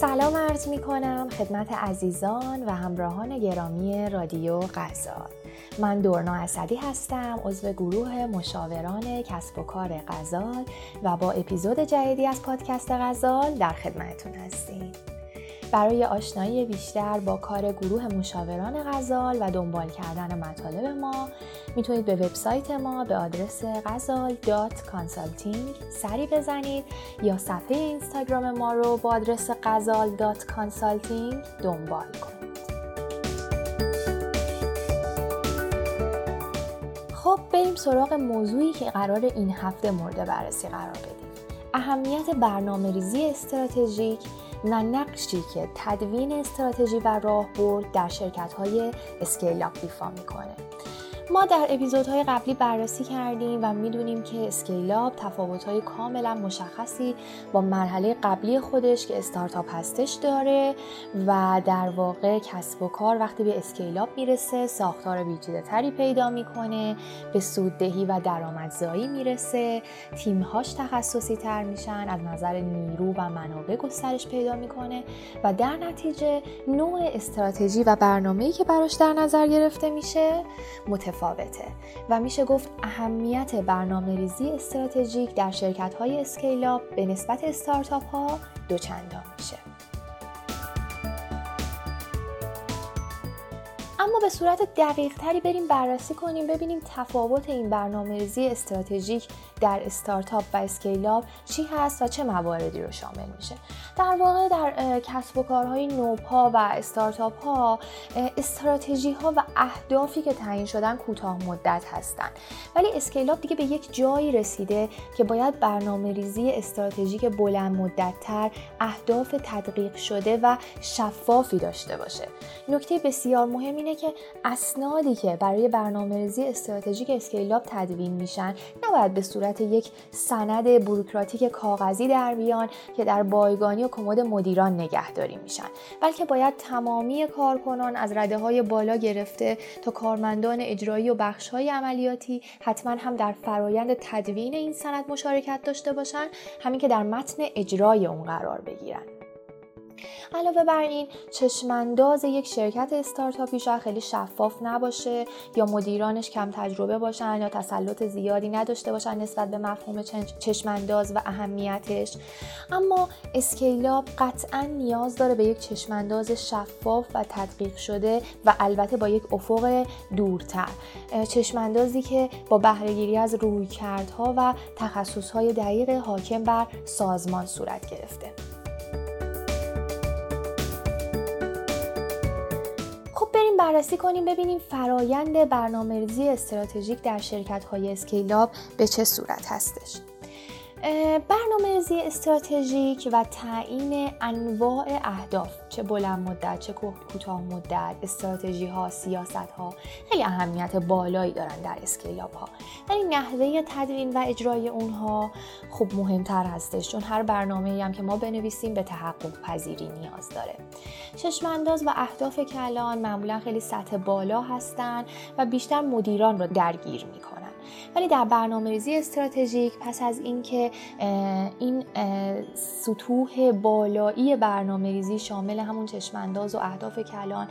سلام عرض می کنم خدمت عزیزان و همراهان گرامی رادیو غزال من دورنا اسدی هستم عضو گروه مشاوران کسب و کار غزال و با اپیزود جدیدی از پادکست غزال در خدمتتون هستیم. برای آشنایی بیشتر با کار گروه مشاوران غزال و دنبال کردن مطالب ما می‌تونید به وبسایت ما به آدرس غزال سری بزنید یا صفحه اینستاگرام ما رو با آدرس غزال دنبال کنید. خب بریم سراغ موضوعی که قرار این هفته مورد بررسی قرار بدیم. اهمیت برنامه ریزی استراتژیک و نقشی که تدوین استراتژی و راهبرد در شرکت های اسکیل اپ ایفا می‌کنه. ما در اپیزودهای قبلی بررسی کردیم و می‌دونیم که scale-up تفاوتهای کاملا مشخصی با مرحله قبلی خودش که استارتاپ هستش داره و در واقع کسب و کار وقتی به scale-up می‌رسه ساختار پیچیده پیدا می‌کنه به سوددهی و درآمدزایی می‌رسه تیمهاش تخصصی تر میشن از نظر نیرو و منابع گسترش پیدا می‌کنه و در نتیجه نوع استراتژی و برنامه‌ای که براش در نظر گرفته میشه متفاوت متفاوته و میشه گفت اهمیت برنامه ریزی استراتژیک در شرکت های scale-up به نسبت استارتاپ ها دوچندان میشه. اما به صورت دقیق تری بریم بررسی کنیم ببینیم تفاوت این برنامه ریزی استراتژیک در استارتاپ و scale-up چی هست و چه مواردی رو شامل میشه. در واقع در کسب و کارهای نوپا و استارتاپ ها استراتژی ها و اهدافی که تعیین شدن کوتاه مدت هستند ولی scale-up دیگه به یک جایی رسیده که باید برنامه ریزی استراتژیک بلند مدت تر اهداف تدقیق شده و شفافی داشته باشه. نکته بسیار مهم اینه که اسنادی که برای برنامه ریزی استراتژیک scale-up تدوین میشن نباید به صورت یک سند بروکراتیک کاغذی در بیان که در بایگانی و کمد مدیران نگهداری میشن بلکه باید تمامی کارکنان از رده های بالا گرفته تا کارمندان اجرایی و بخش های عملیاتی حتما هم در فرایند تدوین این سند مشارکت داشته باشن همین که در متن اجرای اون قرار بگیرن. علاوه بر این چشمانداز یک شرکت استارتاپی شاید خیلی شفاف نباشه یا مدیرانش کم تجربه باشن یا تسلط زیادی نداشته باشن نسبت به مفهوم چشمانداز و اهمیتش. اما اسکیلاب قطعا نیاز داره به یک چشمانداز شفاف و تدقیق شده و البته با یک افق دورتر. چشماندازی که با بهرهگیری از رویکردها و تخصصهای دقیق حاکم بر سازمان صورت گرفته. بررسی کنیم ببینیم فرایند برنامه‌ریزی استراتژیک در شرکت‌های اسکیلاب به چه صورت هستش. برنامه ریزی استراتژیک و تعیین انواع اهداف چه بلند مدت چه کوتاه مدت استراتژی ها سیاست ها خیلی اهمیت بالایی دارن در اسکیلاب ها ولی نحوه تدوین و اجرای اونها خوب مهمتر هستش چون هر برنامه هم که ما بنویسیم به تحقق پذیری نیاز داره. چشمانداز و اهداف کلان معمولا خیلی سطح بالا هستن و بیشتر مدیران رو درگیر می‌کنن. ولی در برنامه ریزی استراتژیک پس از اینکه این سطوح بالایی برنامه ریزی شامل همون چشمانداز و اهداف کلان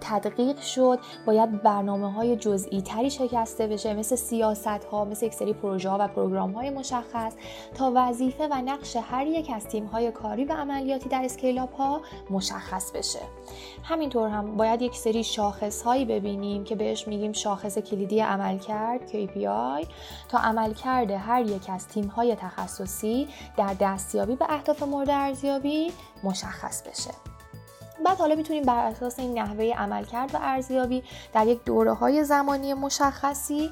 تدقیق شد باید برنامه های جزئی تری شکسته بشه مثل سیاست ها مثل یک سری پروژه ها و program های مشخص تا وظیفه و نقش هر یک از تیم های کاری و عملیاتی در scale-up ها مشخص بشه. همینطور هم باید یک سری شاخص هایی ببینیم که بهش میگیم شاخص کلیدی عمل کرد KPI تا عملکرد هر یک از تیم های تخصصی در دستیابی به اهداف مورد ارزیابی مشخص بشه. بعد حالا می‌تونیم بر اساس این نحوه عملکرد و ارزیابی در یک دوره های زمانی مشخصی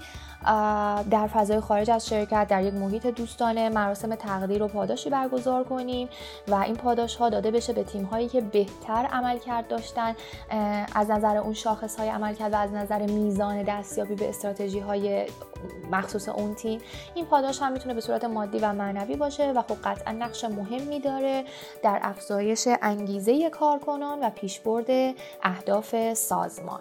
در فضای خارج از شرکت در یک محیط دوستانه مراسم تقدیر و پاداشی برگزار کنیم و این پاداش ها داده بشه به تیم هایی که بهتر عملکرد داشتن. از نظر اون شاخص های عملکرد و از نظر میزان دستیابی به استراتژی های مخصوص اون تیم این پاداش هم می‌تونه به صورت مادی و معنوی باشه و خب قطعا نقش مهمی داره در افزایش انگیزه کارکنان و پیشبرد اهداف سازمان.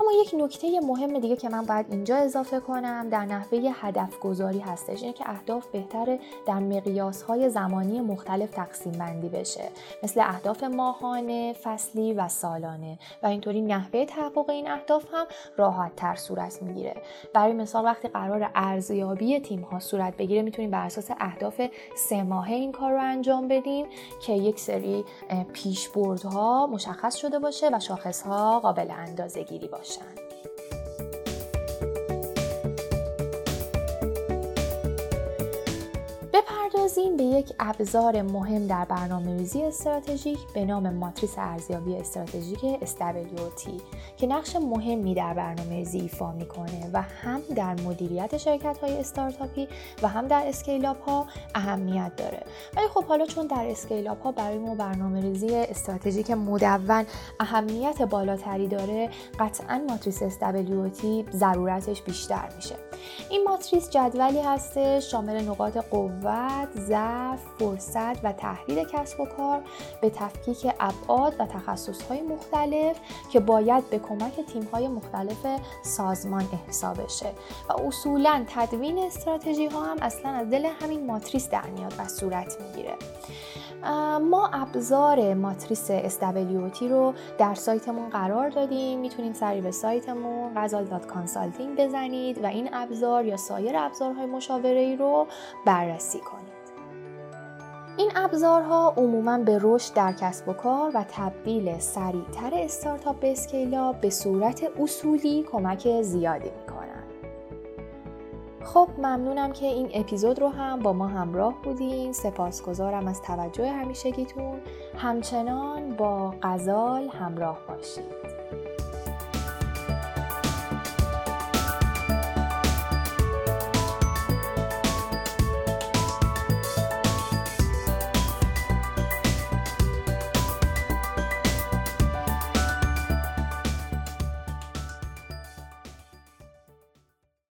اما یک نکته مهم دیگه که من باید اینجا اضافه کنم در نحوه هدف گذاری هستش اینه که اهداف بهتره در مقیاس های زمانی مختلف تقسیم بندی بشه. مثل اهداف ماهانه، فصلی و سالانه. و اینطوری نحوه تحقق این اهداف هم راحت تر صورت می‌گیره. برای مثال وقتی قرار ارزیابی تیم ها صورت بگیره می‌تونیم بر اساس اهداف سه ماهه این کار رو انجام بدیم که یک سری پیشبردها مشخص شده باشه و شاخص ها قابل اندازه گیری باشن بپردازیم به یک ابزار مهم در برنامه ریزی استراتژیک به نام ماتریس ارزیابی استراتژیک SWOT که نقش مهمی در برنامه ریزی ایفا می‌کنه و هم در مدیریت شرکت های استارتاپی و هم در scale-up ها اهمیت داره. ولی خب حالا چون در scale-up ها برای ما برنامه ریزی استراتژیک مدون اهمیت بالاتری داره قطعا ماتریس SWOT ضرورتش بیشتر میشه. این ماتریس جدولی هستش شامل نقاط قوت، ضعف، فرصت و تهدید کسب و کار به تفکیک ابعاد و تخصصهای مختلف که باید به کمک تیمهای مختلف سازمان احصا بشه. و اصولا تدوین استراتژی ها هم اصلا از دل همین ماتریس در میاد و صورت می‌گیره. ما ابزار ماتریس SWOT رو در سایتمون قرار دادیم. می‌تونید سری به سایتمون غزال Consulting بزنید و این ابزار یا سایر ابزارهای مشاوره ای رو بررسی کنید. این ابزارها عموما به رشد در کسب و کار و تبدیل سریعتر استارتاپ به اسکیلا به صورت اصولی کمک زیادی می‌کنن. خب ممنونم که این اپیزود رو هم با ما همراه بودین. سپاسگزارم از توجه همیشگیتون. همچنان با غزال همراه باشید.